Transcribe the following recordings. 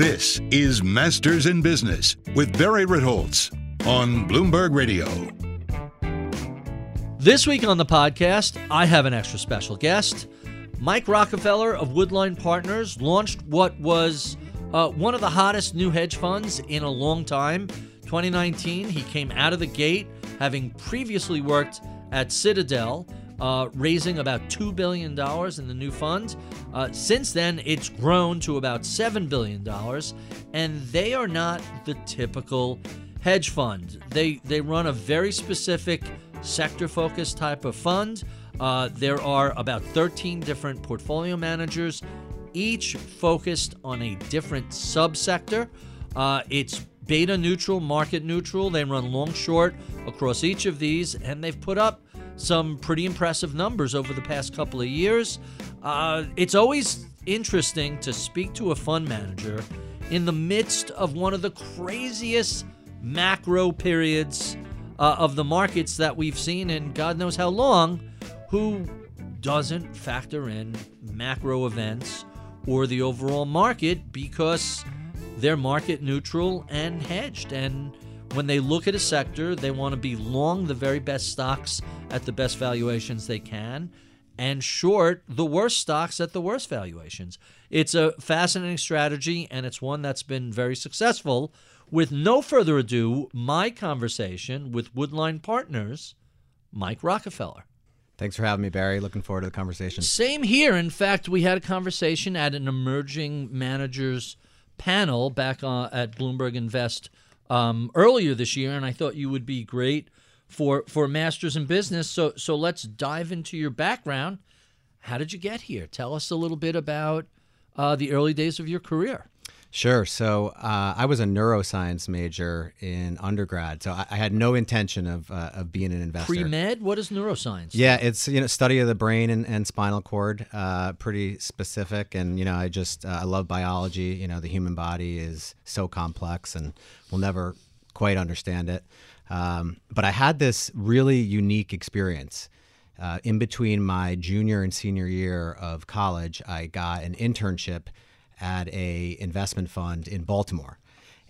This is Masters in Business with Barry Ritholtz on Bloomberg Radio. This week on the podcast, I have an extra special guest. Mike Rockefeller of Woodline Partners launched what was uh, one of the hottest new hedge funds in a long time. 2019, he came out of the gate having previously worked at Citadel uh, raising about $2 billion in the new fund. Uh, since then, it's grown to about $7 billion, and they are not the typical hedge fund. They, they run a very specific sector focused type of fund. Uh, there are about 13 different portfolio managers, each focused on a different subsector. Uh, it's beta neutral, market neutral. They run long short across each of these, and they've put up some pretty impressive numbers over the past couple of years. Uh, it's always interesting to speak to a fund manager in the midst of one of the craziest macro periods uh, of the markets that we've seen in God knows how long, who doesn't factor in macro events or the overall market because they're market neutral and hedged. And when they look at a sector, they want to be long the very best stocks at the best valuations they can and short the worst stocks at the worst valuations. It's a fascinating strategy and it's one that's been very successful. With no further ado, my conversation with Woodline Partners, Mike Rockefeller. Thanks for having me, Barry. Looking forward to the conversation. Same here. In fact, we had a conversation at an emerging managers panel back uh, at Bloomberg Invest um, earlier this year, and I thought you would be great for for Masters in Business. So so let's dive into your background. How did you get here? Tell us a little bit about uh, the early days of your career. Sure. So uh, I was a neuroscience major in undergrad, so I, I had no intention of uh, of being an investor. Pre med. What is neuroscience? Yeah, it's you know study of the brain and, and spinal cord. Uh, pretty specific, and you know I just uh, I love biology. You know the human body is so complex, and we'll never quite understand it. Um, but I had this really unique experience. Uh, in between my junior and senior year of college, I got an internship at a investment fund in Baltimore.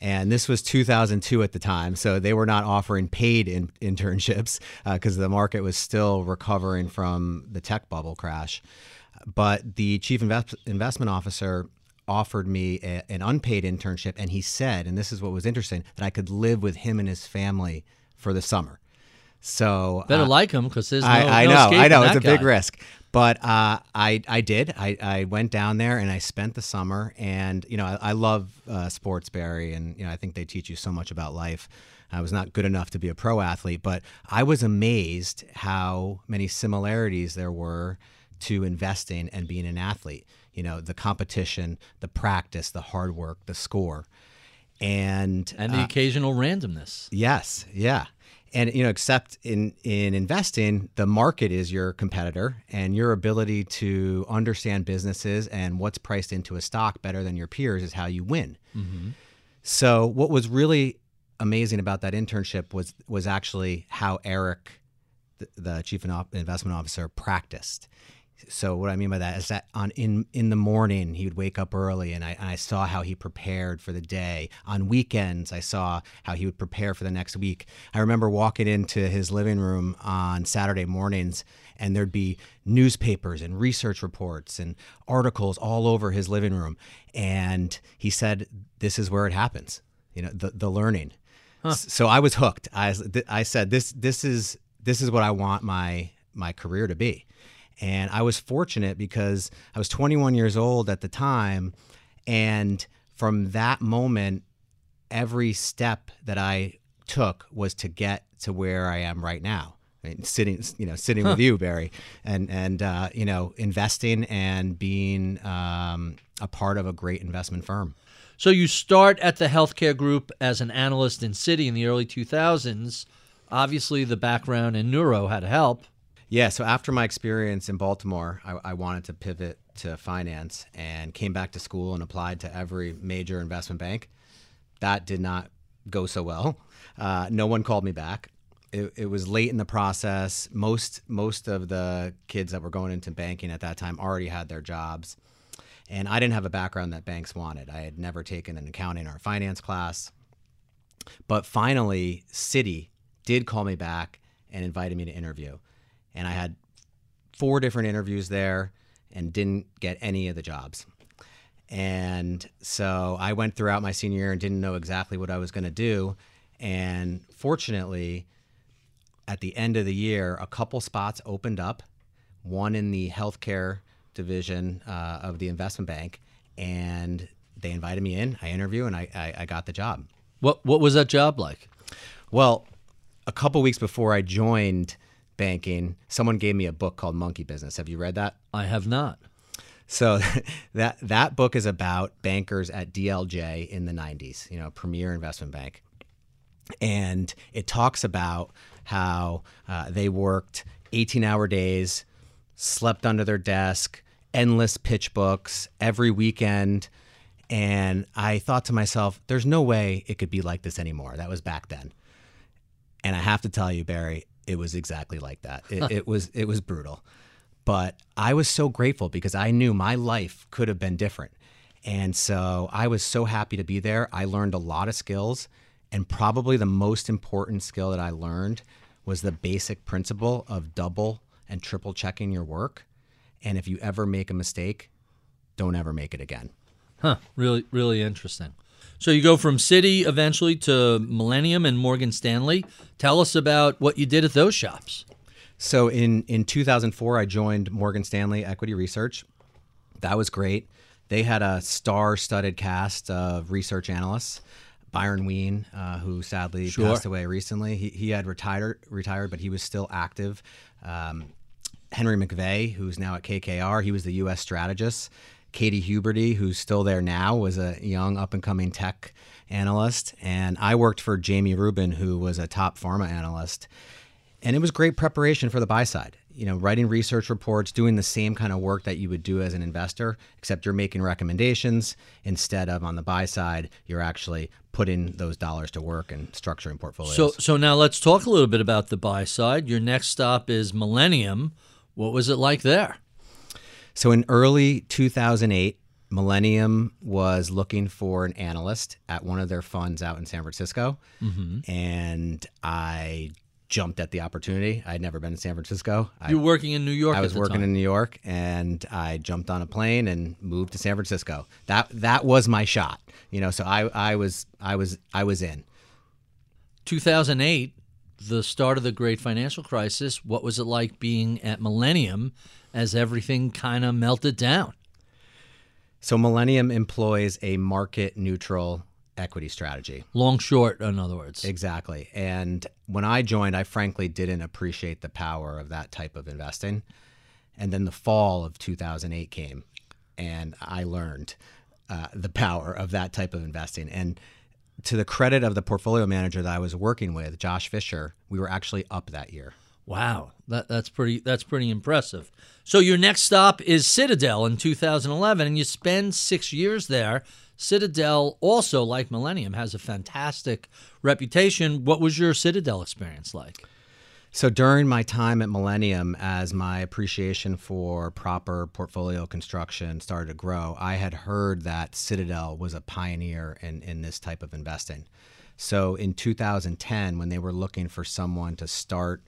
And this was 2002 at the time, so they were not offering paid in, internships because uh, the market was still recovering from the tech bubble crash. But the chief invest, investment officer offered me a, an unpaid internship, and he said, and this is what was interesting, that I could live with him and his family for the summer. So better uh, like him because there's no, I, I no know, I know, it's a guy. big risk. But uh, I I did. I, I went down there and I spent the summer. And you know, I, I love uh, sports, Barry, and you know, I think they teach you so much about life. I was not good enough to be a pro athlete, but I was amazed how many similarities there were to investing and being an athlete. You know, the competition, the practice, the hard work, the score, and and the uh, occasional randomness. Yes, yeah. And you know, except in in investing, the market is your competitor, and your ability to understand businesses and what's priced into a stock better than your peers is how you win. Mm-hmm. So, what was really amazing about that internship was was actually how Eric, the, the chief investment officer, practiced. So what I mean by that is that on in in the morning he would wake up early, and I, and I saw how he prepared for the day. On weekends, I saw how he would prepare for the next week. I remember walking into his living room on Saturday mornings, and there'd be newspapers and research reports and articles all over his living room. And he said, "This is where it happens." You know, the the learning. S- So I was hooked. I I said, "This this is this is what I want my my career to be." And I was fortunate because I was 21 years old at the time. And from that moment, every step that I took was to get to where I am right now. I mean, sitting, you know, sitting with you, Barry, and and uh, you know, investing and being um, a part of a great investment firm. So you start at the healthcare group as an analyst in Citi in the early 2000s. Obviously, the background in neuro had to help. Yeah. So after my experience in Baltimore, I, I wanted to pivot to finance and came back to school and applied to every major investment bank. That did not go so well. Uh, no one called me back. It, it was late in the process. Most most of the kids that were going into banking at that time already had their jobs, and I didn't have a background that banks wanted. I had never taken an accounting or finance class. But finally, Citi did call me back and invited me to interview. And I had four different interviews there and didn't get any of the jobs. And so I went throughout my senior year and didn't know exactly what I was going to do. And fortunately, at the end of the year, a couple spots opened up, one in the healthcare division uh, of the investment bank. And they invited me in. I interviewed and I, I, I got the job. What what was that job like? Well, a couple weeks before I joined banking, someone gave me a book called Monkey Business. Have you read that? I have not. So that that book is about bankers at DLJ in the 90s, you know, premier investment bank. And it talks about how uh, they worked 18 hour days, slept under their desk, endless pitch books every weekend. And I thought to myself, there's no way it could be like this anymore. That was back then. And I have to tell you, Barry, it was exactly like that. It, it was it was brutal, but I was so grateful because I knew my life could have been different, and so I was so happy to be there. I learned a lot of skills, and probably the most important skill that I learned was the basic principle of double and triple checking your work. And if you ever make a mistake, don't ever make it again. Huh. Really, really interesting. So you go from Citi eventually to Millennium and Morgan Stanley. Tell us about what you did at those shops. So in in 2004, I joined Morgan Stanley Equity Research. That was great. They had a star-studded cast of research analysts. Byron Wien, uh, who sadly Sure. passed away recently, he, he had retired, retired, but he was still active. Um, Henry McVey, who's now at KKR, he was the U.S. strategist. Katie Huberty, who's still there now, was a young up and coming tech analyst. And I worked for Jami Rubin, who was a top pharma analyst. And it was great preparation for the buy side. You know, writing research reports, doing the same kind of work that you would do as an investor, except you're making recommendations instead of on the buy side, you're actually putting those dollars to work and structuring portfolios. So, so now let's talk a little bit about the buy side. Your next stop is Millennium. What was it like there? So in early 2008, Millennium was looking for an analyst at one of their funds out in San Francisco. Mm-hmm. And I jumped at the opportunity. I'd never been to San Francisco. You were working in New York. I was working time. in New York and I jumped on a plane and moved to San Francisco. That that was my shot. You know, so I, I was I was I was in. 2008, the start of the great financial crisis. What was it like being at Millennium as everything kind of melted down? So Millennium employs a market neutral equity strategy. Long, short, in other words. Exactly. And when I joined, I frankly didn't appreciate the power of that type of investing. And then the fall of 2008 came, and I learned uh, the power of that type of investing. And to the credit of the portfolio manager that I was working with, Josh Fisher, we were actually up that year. Wow, that that's pretty that's pretty impressive. So your next stop is Citadel in 2011, and you spend six years there. Citadel, also like Millennium, has a fantastic reputation. What was your Citadel experience like? So during my time at Millennium, as my appreciation for proper portfolio construction started to grow, I had heard that Citadel was a pioneer in, in this type of investing. So in 2010, when they were looking for someone to start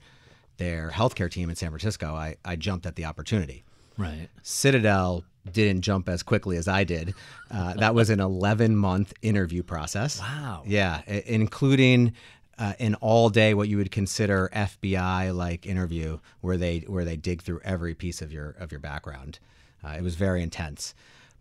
their healthcare team in San Francisco, I, I jumped at the opportunity. Right. Citadel didn't jump as quickly as I did. Uh, that was an 11 month interview process. Wow. Yeah, including uh, an all day what you would consider FBI like interview where they where they dig through every piece of your of your background. Uh, it was very intense.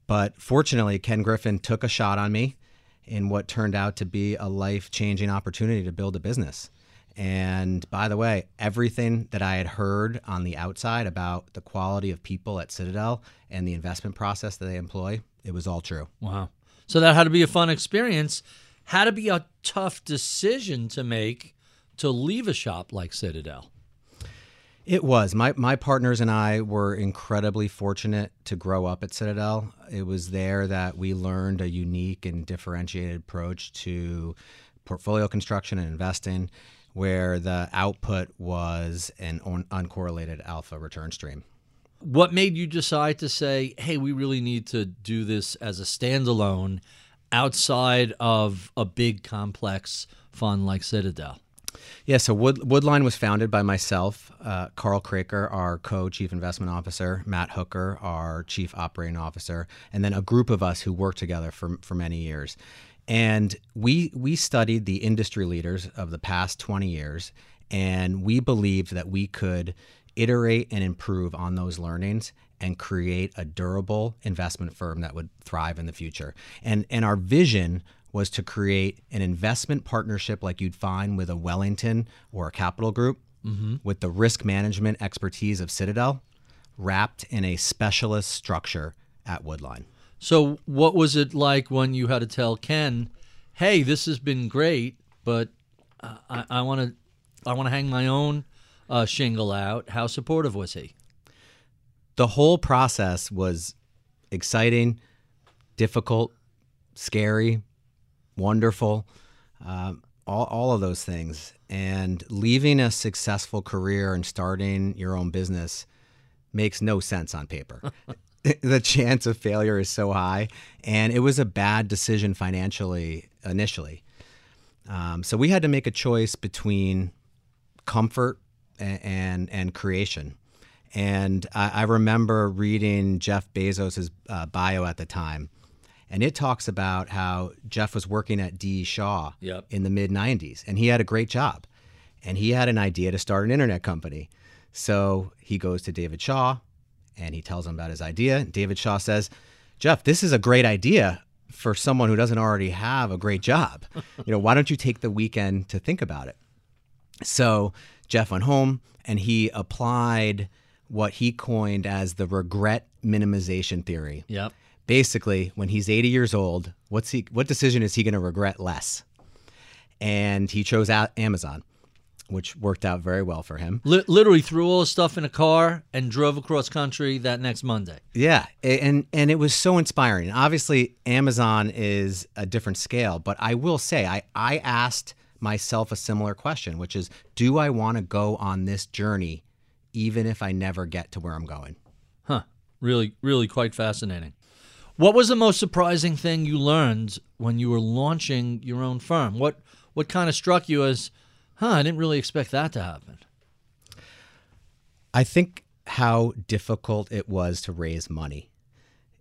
But fortunately, Ken Griffin took a shot on me in what turned out to be a life changing opportunity to build a business. And by the way, everything that I had heard on the outside about the quality of people at Citadel and the investment process that they employ, it was all true. Wow. So that had to be a fun experience. Had to be a tough decision to make to leave a shop like Citadel. It was. My my partners and I were incredibly fortunate to grow up at Citadel. It was there that we learned a unique and differentiated approach to portfolio construction and investing where the output was an un- uncorrelated alpha return stream. What made you decide to say, "Hey, we really need to do this as a standalone outside of a big complex fund like Citadel?" Yeah, so Wood, Woodline was founded by myself, uh, Carl Kroeker, our co chief investment officer, Matt Hooker, our chief operating officer, and then a group of us who worked together for, for many years. And we, we studied the industry leaders of the past 20 years, and we believed that we could iterate and improve on those learnings and create a durable investment firm that would thrive in the future. And, and our vision was to create an investment partnership like you'd find with a Wellington or a Capital Group with the risk management expertise of Citadel wrapped in a specialist structure at Woodline. So, what was it like when you had to tell Ken, "Hey, this has been great, but uh, I want to, I want to hang my own uh, shingle out"? How supportive was he? The whole process was exciting, difficult, scary, wonderful, um, all, all of those things. And leaving a successful career and starting your own business makes no sense on paper. the chance of failure is so high, and it was a bad decision financially initially. Um, so we had to make a choice between comfort and and, and creation. And I, I remember reading Jeff Bezos' uh, bio at the time, and it talks about how Jeff was working at D. Shaw Yep. in the mid 90s, and he had a great job. And he had an idea to start an internet company. So he goes to David Shaw and he tells him about his idea. David Shaw says, Jeff, this is a great idea for someone who doesn't already have a great job. you know, why don't you take the weekend to think about it? So Jeff went home and he applied what he coined as the regret minimization theory. Yep. Basically, when he's 80 years old, what's he what decision is he going to regret less? And he chose A- Amazon, which worked out very well for him. Li- literally threw all his stuff in a car and drove across country that next Monday. Yeah, and and it was so inspiring. Obviously, Amazon is a different scale, but I will say I I asked myself a similar question, which is, do I want to go on this journey, even if I never get to where I'm going? Huh. Really, really quite fascinating. What was the most surprising thing you learned when you were launching your own firm? What what kind of struck you as, huh, I didn't really expect that to happen? I think how difficult it was to raise money.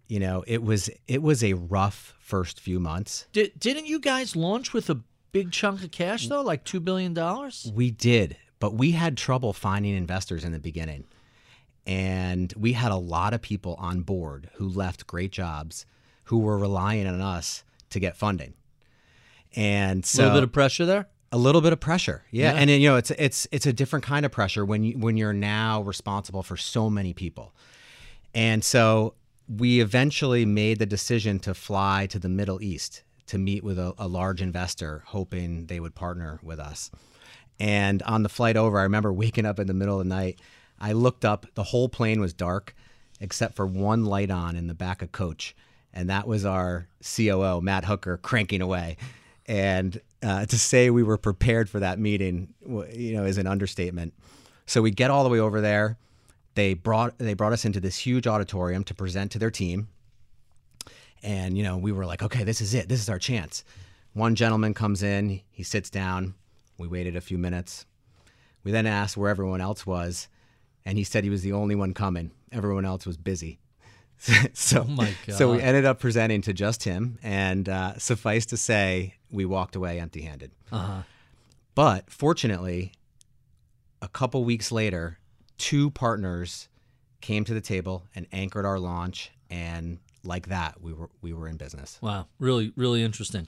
You know, it was it was a rough first few months. Did, didn't you guys launch with a big chunk of cash though, like two billion dollars? We did, but we had trouble finding investors in the beginning. And we had a lot of people on board who left great jobs who were relying on us to get funding. And so A little bit of pressure there. a little bit of pressure. Yeah. Yeah. And you know, it's it's it's a different kind of pressure when you when you're now responsible for so many people. And so we eventually made the decision to fly to the Middle East to meet with a, a large investor, hoping they would partner with us. And on the flight over, I remember waking up in the middle of the night. I looked up, the whole plane was dark except for one light on in the back of coach. And that was our COO, Matt Hooker, cranking away. And uh, to say we were prepared for that meeting, you know, is an understatement. So we get all the way over there. They brought they brought us into this huge auditorium to present to their team. And you know, we were like, okay, this is it. This is our chance. One gentleman comes in, he sits down. We waited a few minutes. We then asked where everyone else was, and he said he was the only one coming. Everyone else was busy. so, oh my God. so we ended up presenting to just him, and uh, suffice to say, we walked away empty-handed. Uh-huh. But fortunately, a couple weeks later, two partners came to the table and anchored our launch, and like that, we were we were in business. Wow, really, really interesting.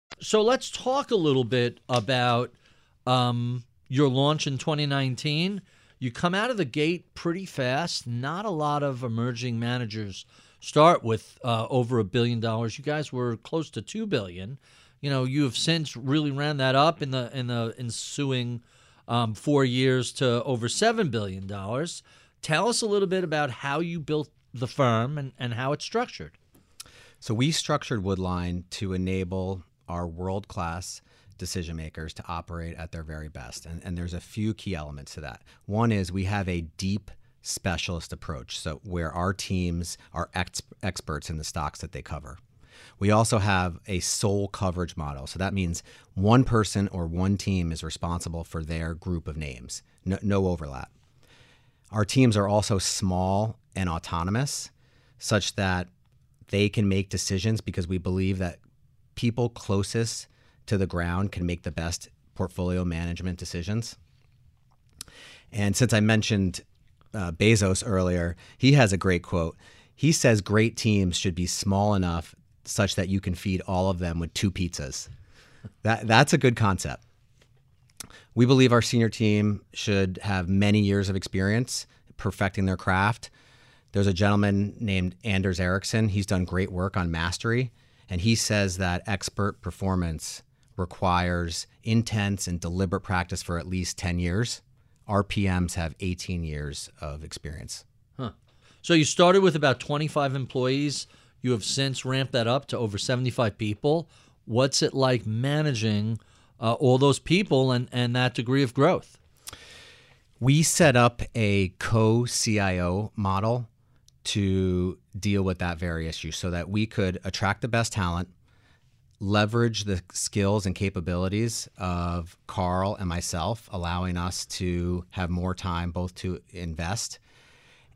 So let's talk a little bit about um, your launch in 2019. You come out of the gate pretty fast. Not a lot of emerging managers start with uh, over a billion dollars. You guys were close to two billion. You know, you have since really ran that up in the in the ensuing um, four years to over seven billion dollars. Tell us a little bit about how you built the firm and, and how it's structured. So we structured Woodline to enable our world class decision makers to operate at their very best. And, and there's a few key elements to that. One is we have a deep specialist approach, so where our teams are ex- experts in the stocks that they cover. We also have a sole coverage model. So that means one person or one team is responsible for their group of names, no, no overlap. Our teams are also small and autonomous, such that they can make decisions because we believe that people closest to the ground can make the best portfolio management decisions. And since I mentioned uh, Bezos earlier, he has a great quote. He says great teams should be small enough such that you can feed all of them with two pizzas. That that's a good concept. We believe our senior team should have many years of experience perfecting their craft. There's a gentleman named Anders Ericsson. He's done great work on mastery. And he says that expert performance requires intense and deliberate practice for at least 10 years. RPMs have 18 years of experience. Huh. So you started with about 25 employees. You have since ramped that up to over 75 people. What's it like managing uh, all those people and, and that degree of growth? We set up a co CIO model to deal with that very issue so that we could attract the best talent, leverage the skills and capabilities of Carl and myself, allowing us to have more time both to invest.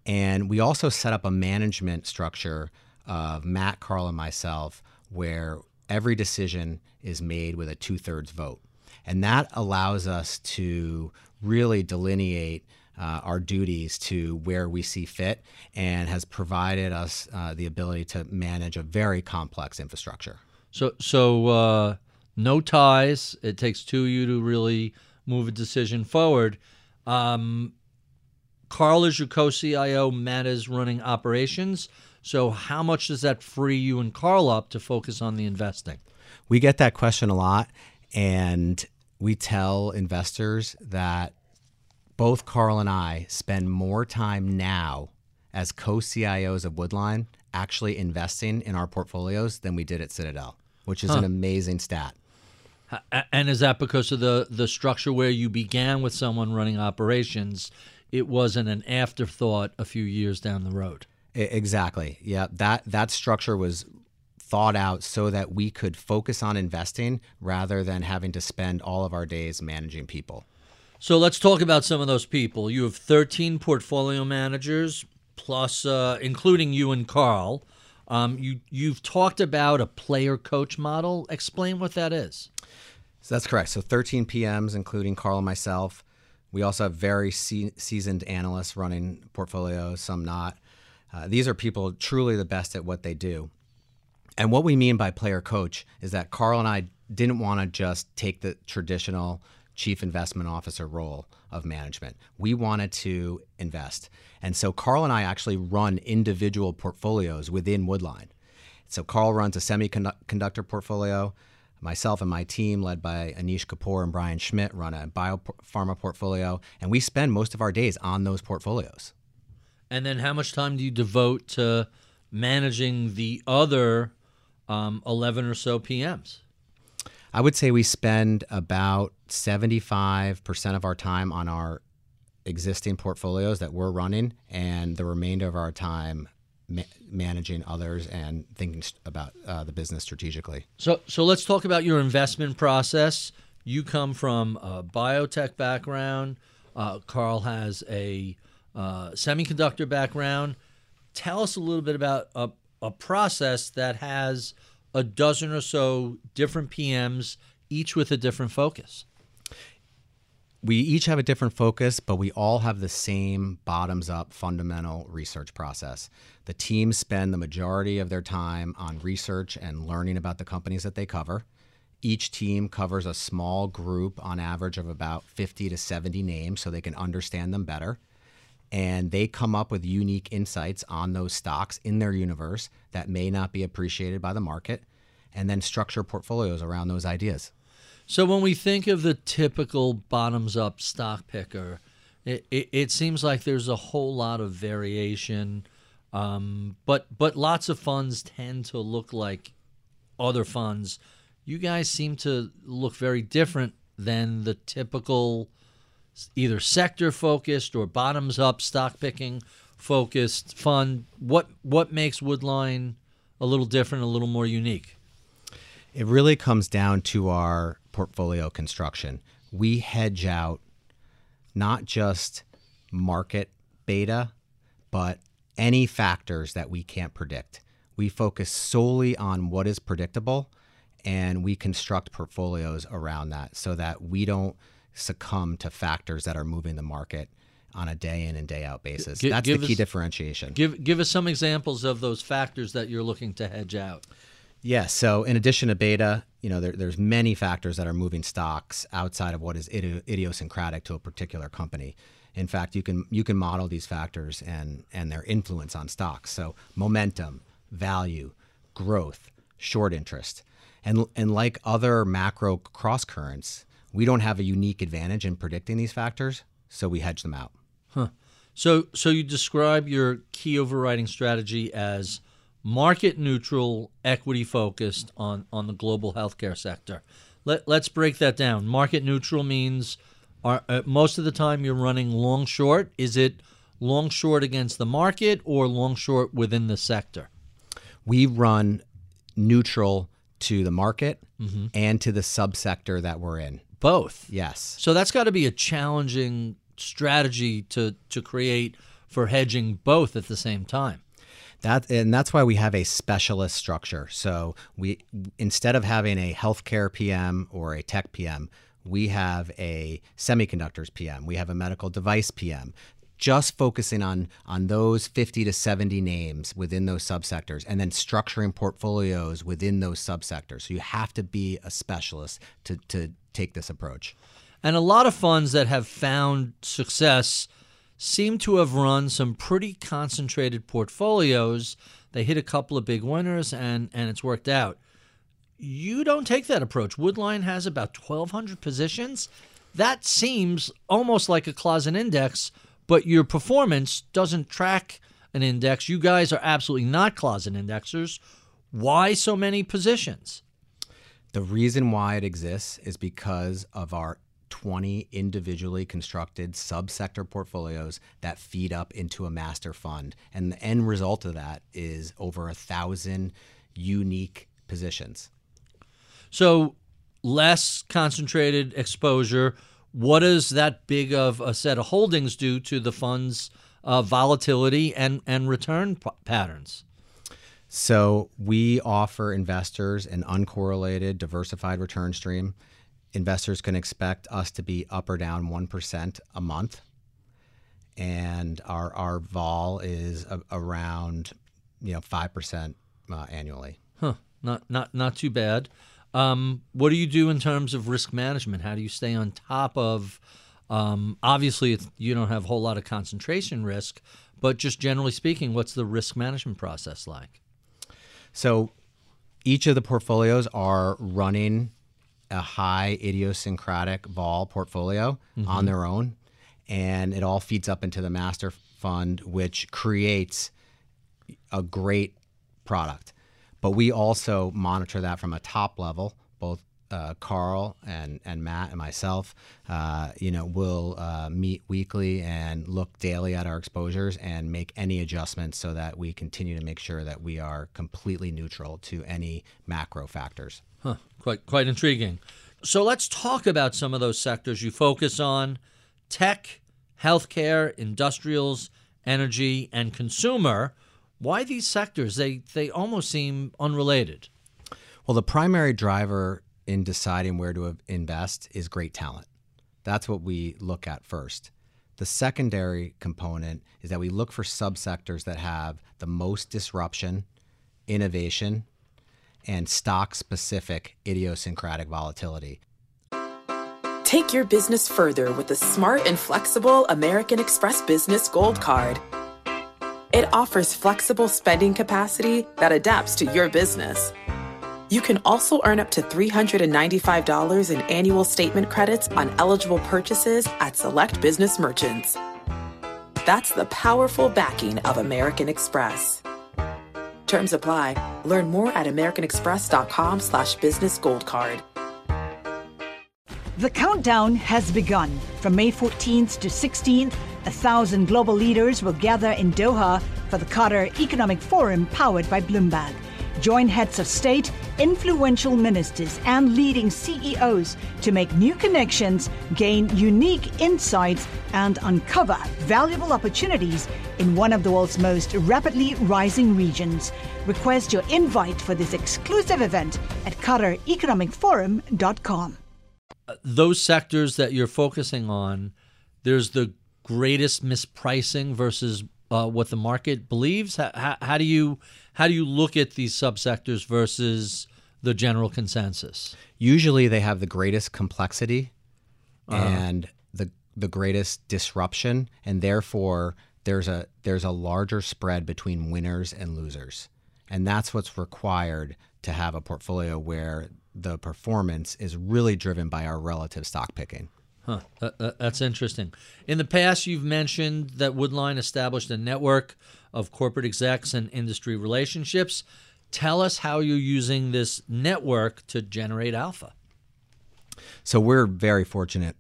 And we also set up a management structure of Matt, Carl, and myself where every decision is made with a two thirds vote. And that allows us to really delineate uh, our duties to where we see fit and has provided us uh, the ability to manage a very complex infrastructure. So, so uh, no ties. It takes two of you to really move a decision forward. Um, Carl is your co-CIO. Matt is running operations. So, how much does that free you and Carl up to focus on the investing? We get that question a lot, and we tell investors that both Carl and I spend more time now as co CIOs of Woodline actually investing in our portfolios than we did at Citadel. which is an amazing stat. And is that because of the the structure where you began with someone running operations? It wasn't an afterthought a few years down the road. Exactly. Yeah, that that structure was thought out so that we could focus on investing rather than having to spend all of our days managing people. So let's talk about some of those people. You have 13 portfolio managers, plus, uh, including you and Carl. Um, you you've talked about a player coach model. Explain what that is. So that's correct. So 13 PMs, including Carl and myself. We also have very se- seasoned analysts running portfolios, some not. Uh, these are people truly the best at what they do. And what we mean by player coach is that Carl and I didn't want to just take the traditional chief investment officer role of management. We wanted to invest. And so Carl and I actually run individual portfolios within Woodline. So Carl runs a semiconductor portfolio. Myself and my team, led by Anish Kapoor and Brian Schmidt, run a biopharma portfolio, and we spend most of our days on those portfolios. And then how much time do you devote to managing the other um, 11 or so PMs? I would say we spend about 75% of our time on our existing portfolios that we're running, and the remainder of our time ma- managing others and thinking st- about uh, the business strategically. So, so let's talk about your investment process. You come from a biotech background. Uh, Carl has a uh, semiconductor background. Tell us a little bit about a, a process that has a dozen or so different PMs, each with a different focus. We each have a different focus, but we all have the same bottoms up fundamental research process. The teams spend the majority of their time on research and learning about the companies that they cover. Each team covers a small group on average of about 50 to 70 names so they can understand them better. And they come up with unique insights on those stocks in their universe that may not be appreciated by the market, and then structure portfolios around those ideas. So when we think of the typical bottoms up stock picker, it, it, it seems like there's a whole lot of variation, um, but but lots of funds tend to look like other funds. You guys seem to look very different than the typical either sector focused or bottoms up stock picking focused fund. What what makes Woodline a little different, a little more unique? It really comes down to our portfolio construction. We hedge out not just market beta, but any factors that we can't predict. We focus solely on what is predictable and we construct portfolios around that so that we don't succumb to factors that are moving the market on a day in and day out basis. Gi- That's the key us- differentiation. Give give us some examples of those factors that you're looking to hedge out. Yes. So in addition to beta, you know, there, there's many factors that are moving stocks outside of what is idi- idiosyncratic to a particular company. In fact, you can you can model these factors and and their influence on stocks. So momentum, value, growth, short interest, and and like other macro cross currents, we don't have a unique advantage in predicting these factors, so we hedge them out. So so you describe your key overriding strategy as market neutral, equity focused on on the global healthcare sector. Let let's break that down. Market neutral means are uh, most of the time you're running long short. Is it long short against the market or long short within the sector? we run neutral to the market and to the subsector that we're in. Both. Yes. So that's got to be a challenging strategy to to create for hedging both at the same time. That and that's why we have a specialist structure. So we instead of having a healthcare PM or a tech PM, we have a semiconductors PM. We have a medical device PM. Just focusing on on those 50 to 70 names within those subsectors and then structuring portfolios within those subsectors. So you have to be a specialist to to take this approach. And a lot of funds that have found success seem to have run some pretty concentrated portfolios. They hit a couple of big winners and, and it's worked out. You don't take that approach. Woodline has about 1,200 positions. That seems almost like a closet index, but your performance doesn't track an index. You guys are absolutely not closet indexers. Why so many positions? The reason why it exists is because of our 20 individually constructed subsector portfolios that feed up into a master fund. And the end result of that is over a thousand unique positions. So less concentrated exposure. What does that big of a set of holdings do to the fund's uh, volatility and, and return p- patterns? So we offer investors an uncorrelated, diversified return stream. Investors can expect us to be up or down 1% a month. And our, our vol is a, around, you know, 5% uh, annually. Huh. Not, not, not too bad. Um, what do you do in terms of risk management? How do you stay on top of? Um, obviously, you don't have a whole lot of concentration risk, but just generally speaking, what's the risk management process like? So each of the portfolios are running a high idiosyncratic vol portfolio mm-hmm. on their own, and it all feeds up into the master fund, which creates a great product. But we also monitor that from a top level, both uh, Carl and, and Matt and myself, uh, you know, will uh, meet weekly and look daily at our exposures and make any adjustments so that we continue to make sure that we are completely neutral to any macro factors. Huh. Quite quite intriguing. So let's talk about some of those sectors you focus on: tech, healthcare, industrials, energy, and consumer. Why these sectors? They they almost seem unrelated. Well, the primary driver in deciding where to invest is great talent. That's what we look at first. The secondary component is that we look for subsectors that have the most disruption, innovation, and stock specific idiosyncratic volatility. Take your business further with the smart and flexible American Express Business Gold Card. It offers flexible spending capacity that adapts to your business. You can also earn up to $395 in annual statement credits on eligible purchases at select business merchants. That's the powerful backing of American Express. Terms apply. Learn more at americanexpress.com slash business gold card. The countdown has begun. From May 14th to 16th, a thousand global leaders will gather in Doha for the Qatar Economic Forum powered by Bloomberg. Join heads of state, influential ministers, and leading CEOs to make new connections, gain unique insights, and uncover valuable opportunities in one of the world's most rapidly rising regions. Request your invite for this exclusive event at QatarEconomicForum.com. Those sectors that you're focusing on, there's the greatest mispricing versus uh, what the market believes? How, how, how, do you how do you look at these subsectors versus the general consensus? Usually, they have the greatest complexity uh-huh. and the the greatest disruption, and therefore there's a there's a larger spread between winners and losers, and that's what's required to have a portfolio where the performance is really driven by our relative stock picking. Huh. that's interesting. In the past, you've mentioned that Woodline established a network of corporate execs and industry relationships. Tell us how you're using this network to generate alpha. So, we're very fortunate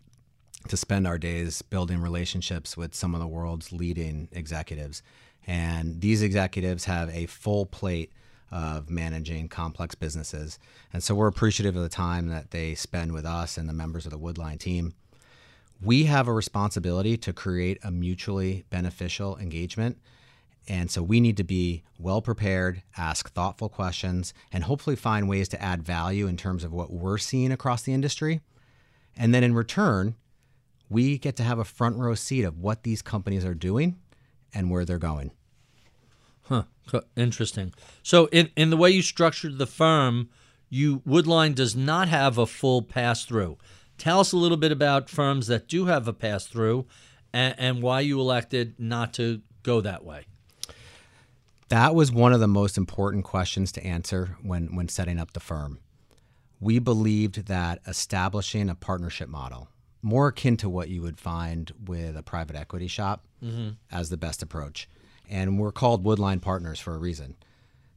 to spend our days building relationships with some of the world's leading executives. And these executives have a full plate of managing complex businesses. And so we're appreciative of the time that they spend with us and the members of the Woodline team we have a responsibility to create a mutually beneficial engagement. And so we need to be well prepared, ask thoughtful questions, and hopefully find ways to add value in terms of what we're seeing across the industry. And then in return, we get to have a front row seat of what these companies are doing and where they're going. Huh. Interesting. So in in the way you structured the firm, you Woodline does not have a full pass through. Tell us a little bit about firms that do have a pass through and, and why you elected not to go that way. That was one of the most important questions to answer when, when setting up the firm. We believed that establishing a partnership model, more akin to what you would find with a private equity shop, mm-hmm. as the best approach. And we're called Woodline Partners for a reason.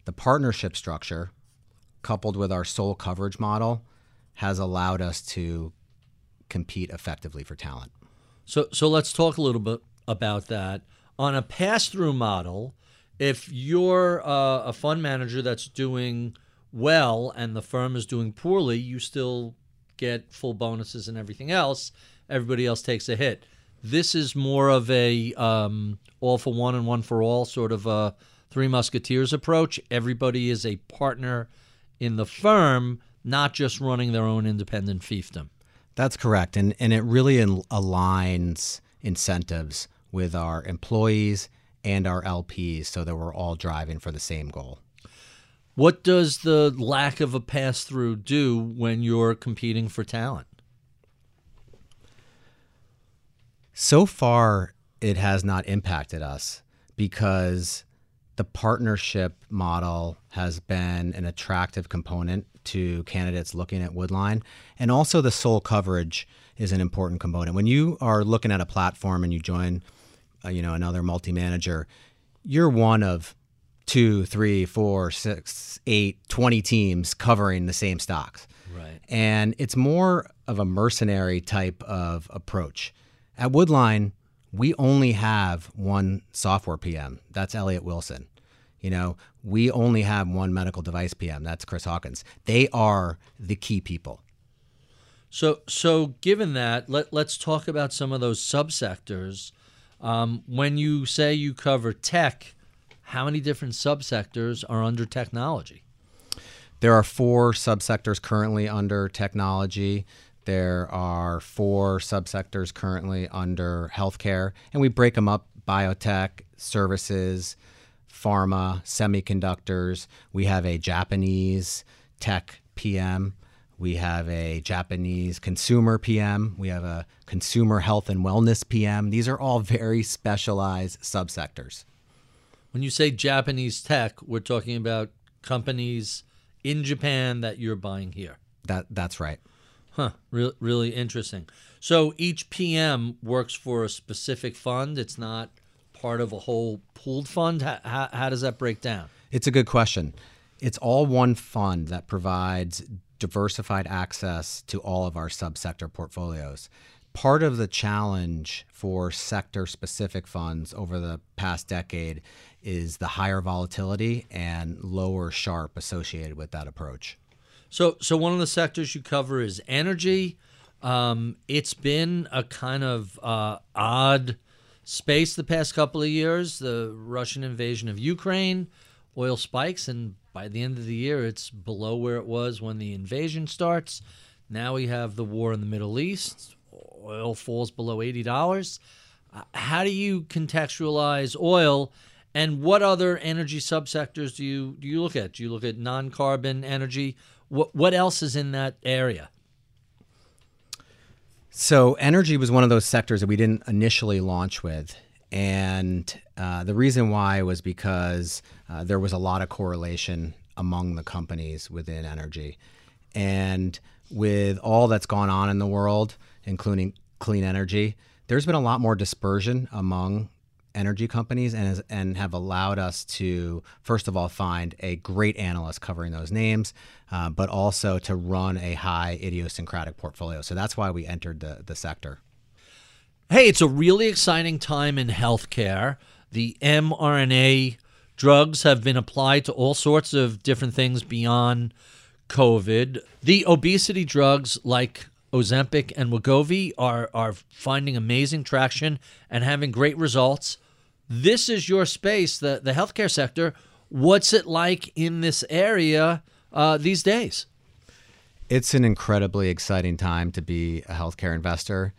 The partnership structure coupled with our sole coverage model, has allowed us to compete effectively for talent. So, so let's talk a little bit about that. On a pass through model, if you're uh, a fund manager that's doing well and the firm is doing poorly, you still get full bonuses and everything else. Everybody else takes a hit. This is more of a um, all for one and one for all sort of a Three Musketeers approach. Everybody is a partner in the firm, not just running their own independent fiefdom. That's correct. And, and it really in, aligns incentives with our employees and our LPs so that we're all driving for the same goal. What does the lack of a pass through do when you're competing for talent? So far, it has not impacted us because the partnership model has been an attractive component to candidates looking at Woodline. And also, the sole coverage is an important component. When you are looking at a platform and you join, uh, you know, another multi-manager, you're one of two, three, four, six, eight, 20 teams covering the same stocks. Right. And it's more of a mercenary type of approach. At Woodline, we only have one software PM. That's Elliot Wilson. You know, we only have one medical device PM. That's Chris Hawkins. They are the key people. So, so given that, let let's talk about some of those subsectors. Um, when you say you cover tech, how many different subsectors are under technology? There are four subsectors currently under technology. There are four subsectors currently under healthcare, and we break them up biotech, services, pharma, semiconductors. We have a Japanese tech PM. We have a Japanese consumer PM. We have a consumer health and wellness PM. These are all very specialized subsectors. When you say Japanese tech, we're talking about companies in Japan that you're buying here. That that's right. Huh. Re- really interesting. So each PM works for a specific fund. It's not part of a whole pooled fund. How, how, how does that break down? It's a good question. It's all one fund that provides diversified access to all of our subsector portfolios. Part of the challenge for sector specific funds over the past decade is the higher volatility and lower Sharpe associated with that approach. So, so one of the sectors you cover is energy. Um, it's been a kind of uh, odd space the past couple of years. The Russian invasion of Ukraine, oil spikes, and by the end of the year, it's below where it was when the invasion starts. Now we have the war in the Middle East. Oil falls below eighty dollars. Uh, how do you contextualize oil? And what other energy subsectors do you do you look at? Do you look at non-carbon energy? What what else is in that area? So energy was one of those sectors that we didn't initially launch with, and uh, the reason why was because uh, there was a lot of correlation among the companies within energy, and with all that's gone on in the world, including clean energy, there's been a lot more dispersion among energy companies and has, and have allowed us to first of all find a great analyst covering those names, uh, but also to run a high idiosyncratic portfolio. So that's why we entered the the sector. Hey, it's a really exciting time in healthcare. The mRNA drugs have been applied to all sorts of different things beyond COVID. The obesity drugs like Ozempic and Wegovy are are finding amazing traction and having great results this is your space, the, the healthcare sector. What's it like in this area uh, these days? It's an incredibly exciting time to be a healthcare investor.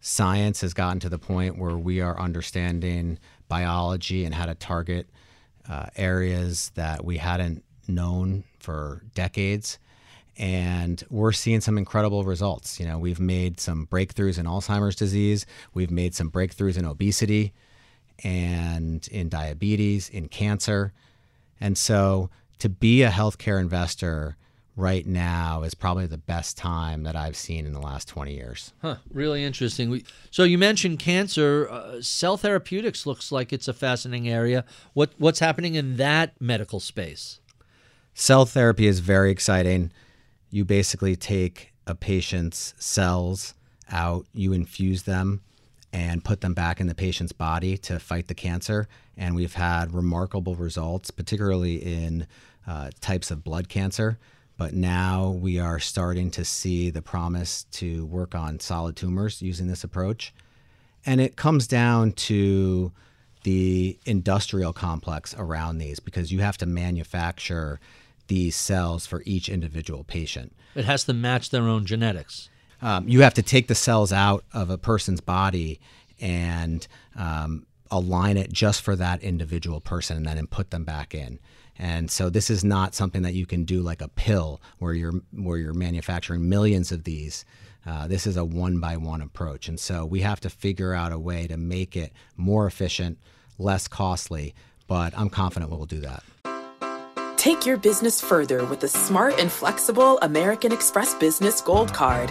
Science has gotten to the point where we are understanding biology and how to target uh, areas that we hadn't known for decades. And we're seeing some incredible results. You know, we've made some breakthroughs in Alzheimer's disease, we've made some breakthroughs in obesity and in diabetes, in cancer. And so to be a healthcare investor right now is probably the best time that I've seen in the last 20 years. Huh, really interesting. So you mentioned cancer. Uh, cell therapeutics looks like it's a fascinating area. What what's happening in that medical space? Cell therapy is very exciting. You basically take a patient's cells out, you infuse them, and put them back in the patient's body to fight the cancer. And we've had remarkable results, particularly in uh, types of blood cancer. But now we are starting to see the promise to work on solid tumors using this approach. And it comes down to the industrial complex around these because you have to manufacture these cells for each individual patient. It has to match their own genetics. Um, you have to take the cells out of a person's body and um, align it just for that individual person and then put them back in. And so this is not something that you can do like a pill where you're where you're manufacturing millions of these. Uh, this is a one by one approach. And so we have to figure out a way to make it more efficient, less costly, but I'm confident we'll do that. Take your business further with the smart and flexible American Express Business Gold Card.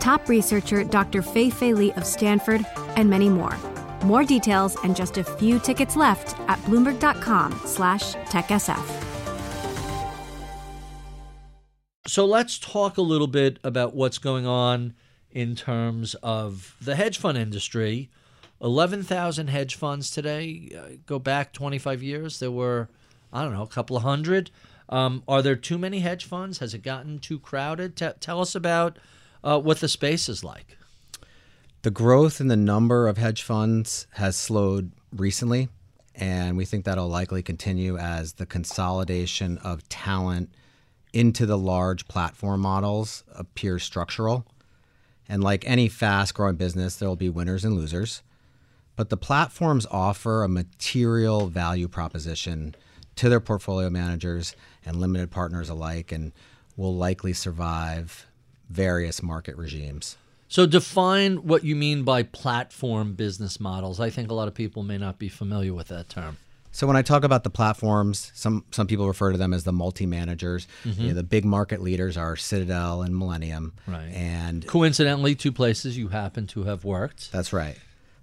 top researcher Dr. Fei Fei Li of Stanford, and many more. More details and just a few tickets left at bloomberg.com slash techsf. So let's talk a little bit about what's going on in terms of the hedge fund industry. 11,000 hedge funds today. Uh, go back 25 years, there were, I don't know, a couple of hundred. Um, are there too many hedge funds? Has it gotten too crowded? T- tell us about uh, what the space is like. The growth in the number of hedge funds has slowed recently, and we think that'll likely continue as the consolidation of talent into the large platform models appears structural. And like any fast growing business, there will be winners and losers. But the platforms offer a material value proposition to their portfolio managers and limited partners alike and will likely survive various market regimes. So, define what you mean by platform business models. I think a lot of people may not be familiar with that term. So when I talk about the platforms, some some people refer to them as the multi-managers. Mm-hmm. You know, the big market leaders are Citadel and Millennium. Right. And coincidentally, two places you happen to have worked. That's right.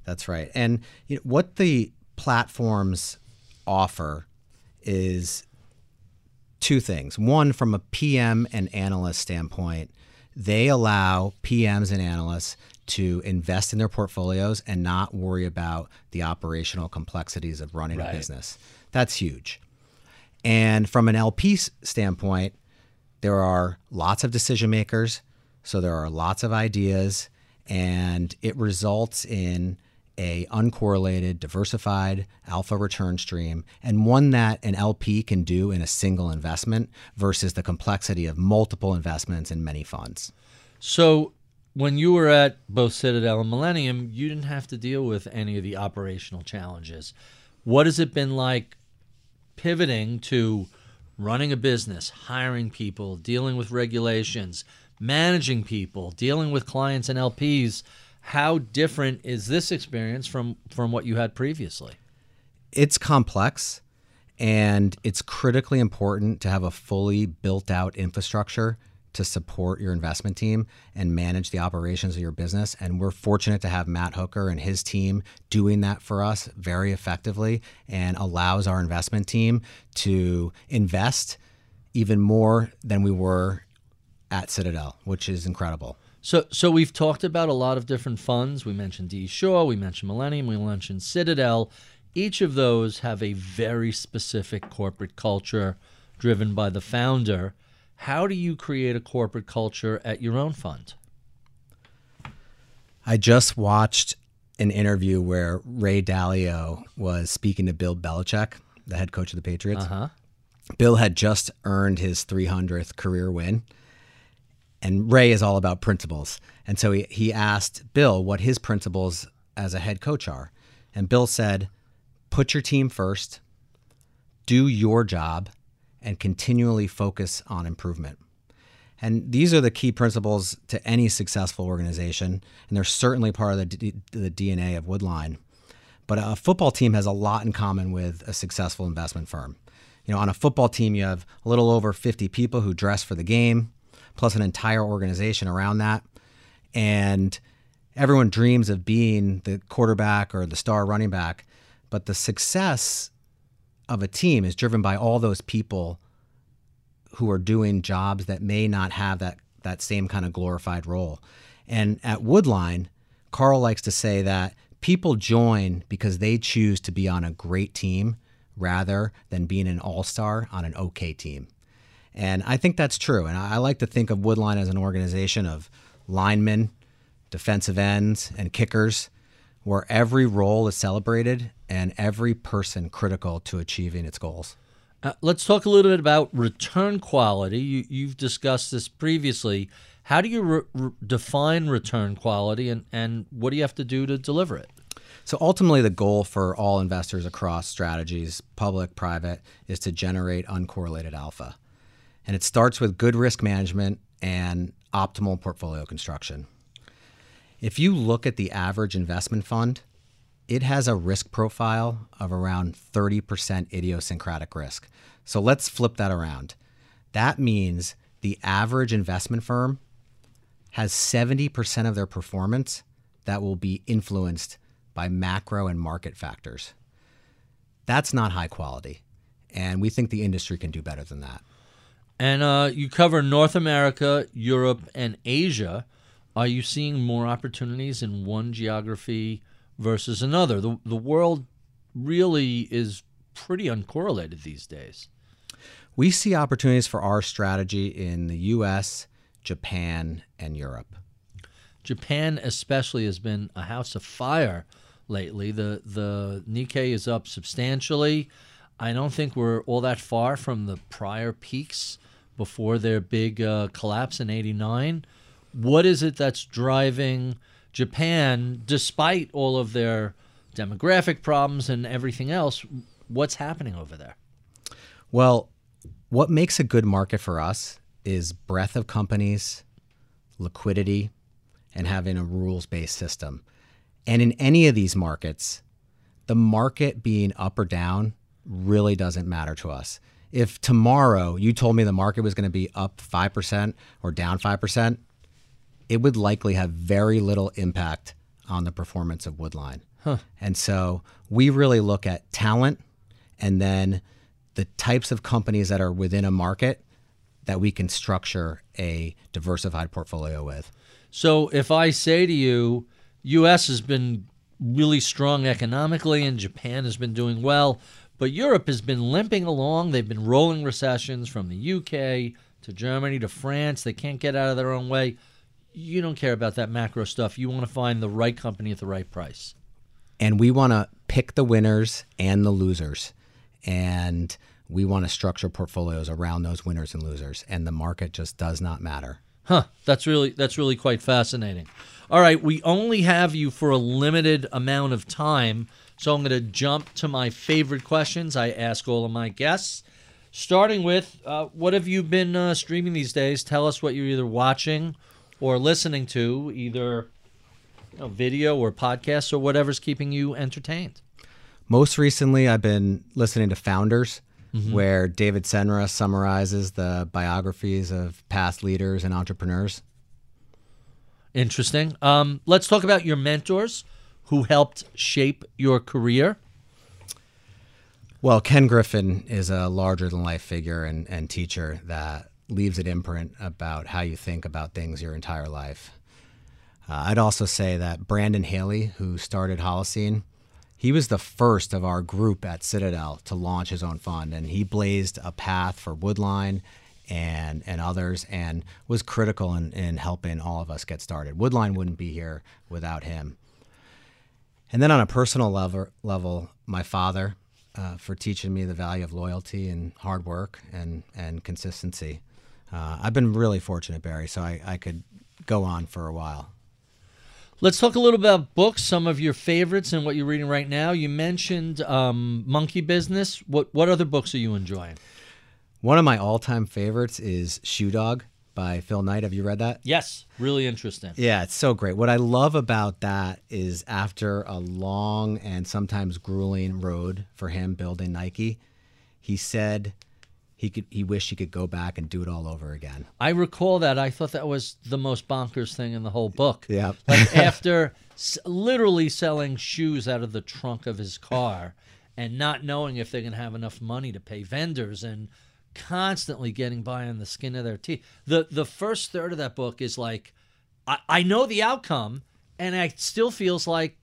That's right. And you know, what the platforms offer is two things. One, from a PM and analyst standpoint, they allow PMs and analysts to invest in their portfolios and not worry about the operational complexities of running right. a business. That's huge. And from an LP standpoint, there are lots of decision makers, so there are lots of ideas, and it results in a uncorrelated, diversified alpha return stream, and one that an LP can do in a single investment versus the complexity of multiple investments in many funds. So, when you were at both Citadel and Millennium, you didn't have to deal with any of the operational challenges. What has it been like pivoting to running a business, hiring people, dealing with regulations, managing people, dealing with clients and LPs? How different is this experience from from what you had previously? It's complex and it's critically important to have a fully built out infrastructure to support your investment team and manage the operations of your business. And we're fortunate to have Matt Hooker and his team doing that for us very effectively and allows our investment team to invest even more than we were at Citadel, which is incredible. So, so we've talked about a lot of different funds. We mentioned D. Shaw, we mentioned Millennium, we mentioned Citadel. Each of those have a very specific corporate culture driven by the founder. How do you create a corporate culture at your own fund? I just watched an interview where Ray Dalio was speaking to Bill Belichick, the head coach of the Patriots. Uh-huh. Bill had just earned his 300th career win. And Ray is all about principles. And so he, he asked Bill what his principles as a head coach are. And Bill said, put your team first, do your job, and continually focus on improvement. And these are the key principles to any successful organization, and they're certainly part of the, D- the DNA of Woodline. But a football team has a lot in common with a successful investment firm. You know, on a football team, you have a little over 50 people who dress for the game, plus an entire organization around that. And everyone dreams of being the quarterback or the star running back, but the success of a team is driven by all those people who are doing jobs that may not have that that same kind of glorified role. And at Woodline, Karl likes to say that people join because they choose to be on a great team rather than being an all-star on an okay team. And I think that's true. And I like to think of Woodline as an organization of linemen, defensive ends, and kickers, where every role is celebrated and every person critical to achieving its goals. Uh, let's talk a little bit about return quality. You, you've discussed this previously. How do you re- re- define return quality, and, and what do you have to do to deliver it? So ultimately, the goal for all investors across strategies, public, private, is to generate uncorrelated alpha. And it starts with good risk management and optimal portfolio construction. If you look at the average investment fund, it has a risk profile of around 30% idiosyncratic risk. So let's flip that around. That means the average investment firm has 70% of their performance that will be influenced by macro and market factors. That's not high quality. And we think the industry can do better than that. And uh, you cover North America, Europe, and Asia. Are you seeing more opportunities in one geography versus another? The, the world really is pretty uncorrelated these days. We see opportunities for our strategy in the US, Japan, and Europe. Japan, especially, has been a house of fire lately. The, the Nikkei is up substantially. I don't think we're all that far from the prior peaks before their big uh, collapse in 89. What is it that's driving Japan, despite all of their demographic problems and everything else? What's happening over there? Well, what makes a good market for us is breadth of companies, liquidity, and having a rules based system. And in any of these markets, the market being up or down really doesn't matter to us. If tomorrow you told me the market was going to be up 5% or down 5%, it would likely have very little impact on the performance of Woodline. Huh. And so we really look at talent and then the types of companies that are within a market that we can structure a diversified portfolio with. So if I say to you, U.S. has been really strong economically and Japan has been doing well, but Europe has been limping along. They've been rolling recessions from the UK to Germany to France. They can't get out of their own way. You don't care about that macro stuff. You want to find the right company at the right price. And we want to pick the winners and the losers. And we want to structure portfolios around those winners and losers. And the market just does not matter. Huh. That's really that's really quite fascinating. All right, we only have you for a limited amount of time. So I'm going to jump to my favorite questions I ask all of my guests. Starting with, uh, what have you been uh, streaming these days? Tell us what you're either watching or listening to, either you know, video or podcasts or whatever's keeping you entertained. Most recently, I've been listening to Founders, mm-hmm. where David Senra summarizes the biographies of past leaders and entrepreneurs. Interesting. Um, let's talk about your mentors who helped shape your career? Well, Ken Griffin is a larger than life figure and, and teacher that leaves an imprint about how you think about things your entire life. Uh, I'd also say that Brandon Haley, who started Holocene, he was the first of our group at Citadel to launch his own fund, and he blazed a path for Woodline and and others, and was critical in, in helping all of us get started. Woodline wouldn't be here without him. And then on a personal level, level my father, uh, for teaching me the value of loyalty and hard work and and consistency. Uh, I've been really fortunate, Barry, so I, I could go on for a while. Let's talk a little about books, some of your favorites and what you're reading right now. You mentioned um, Monkey Business. What what other books are you enjoying? One of my all-time favorites is Shoe Dog by Phil Knight. Have you read that? Yes, really interesting. Yeah, it's so great. What I love about that is after a long and sometimes grueling road for him building Nike, he said he could he wished he could go back and do it all over again. I recall that. I thought that was the most bonkers thing in the whole book. Yeah. Like after s- literally selling shoes out of the trunk of his car and not knowing if they're going to have enough money to pay vendors and constantly getting by on the skin of their teeth. The the first third of that book is like I, I know the outcome and it still feels like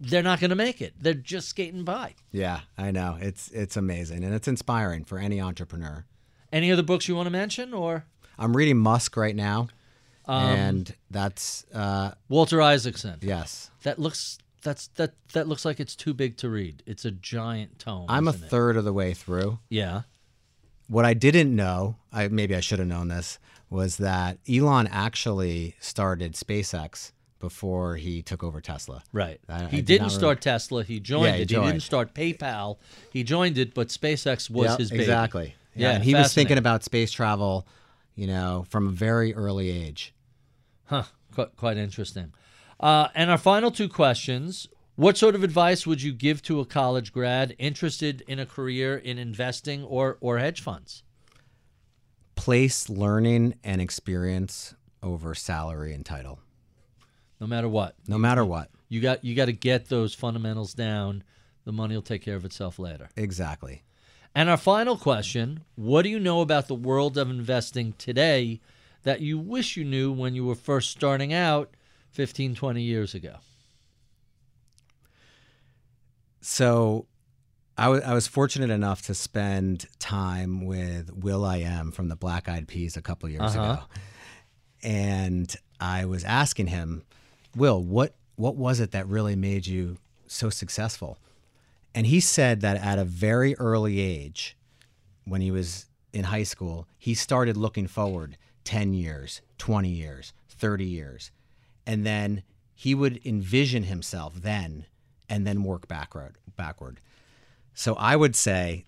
they're not going to make it. They're just skating by. Yeah, I know. It's it's amazing and it's inspiring for any entrepreneur. Any other books you want to mention or I'm reading Musk right now, Um, and that's uh, Walter Isaacson? yes. That looks that's that that looks like it's too big to read. It's a giant tome. I'm a isn't it? third of the way through. Yeah. What I didn't know, I maybe I should have known this, was that Elon actually started SpaceX before he took over Tesla. Right. I- I he did didn't start Tesla. He joined Yeah, he it. He didn't start PayPal. He joined it, but SpaceX was Yep, his baby. Exactly. Yeah, and he was thinking about space travel, you know, from a very early age. Huh. Quite, quite interesting. Uh, and our final two questions. What sort of advice would you give to a college grad interested in a career in investing or, or hedge funds? Place learning and experience over salary and title, No matter what. no matter what. You got you got to get those fundamentals down. The money will take care of itself later. Exactly. And our final question What do you know about the world of investing today that you wish you knew when you were first starting out 15, 20 years ago? So I was fortunate enough to spend time with will.i.am from the Black Eyed Peas a couple years Uh-huh. ago. And I was asking him, Will, what what was it that really made you so successful? And he said that at a very early age, when he was in high school, he started looking forward 10 years, 20 years, 30 years. And then he would envision himself then and then work backward backward. So I would say,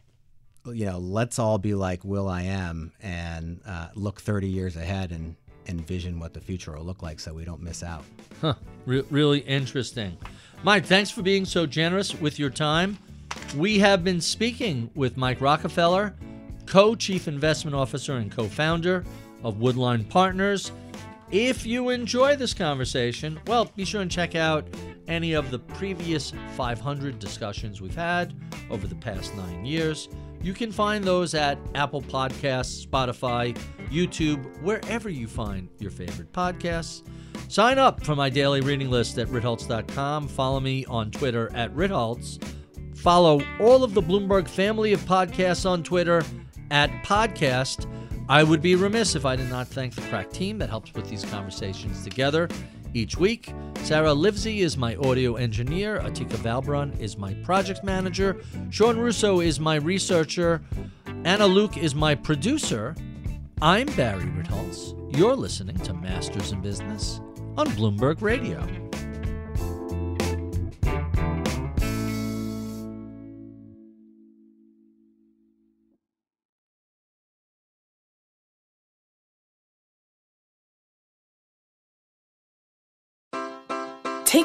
you know, let's all be like will.i.am and uh, look 30 years ahead and envision what the future will look like so we don't miss out. Huh. Re- really interesting. Mike, thanks for being so generous with your time. We have been speaking with Mike Rockefeller, co chief investment officer and co founder of Woodline Partners. If you enjoy this conversation, well, be sure and check out any of the previous 500 discussions we've had over the past nine years. You can find those at Apple Podcasts, Spotify, YouTube, wherever you find your favorite podcasts. Sign up for my daily reading list at ritholtz.com. Follow me on Twitter at ritholtz. Follow all of the Bloomberg family of podcasts on Twitter at podcast. I would be remiss if I did not thank the crack team that helps put these conversations together each week. Sarah Livesey is my audio engineer. Atika Valbrun is my project manager. Sean Russo is my researcher. Anna Luke is my producer. I'm Barry Ritholtz. You're listening to Masters in Business on Bloomberg Radio.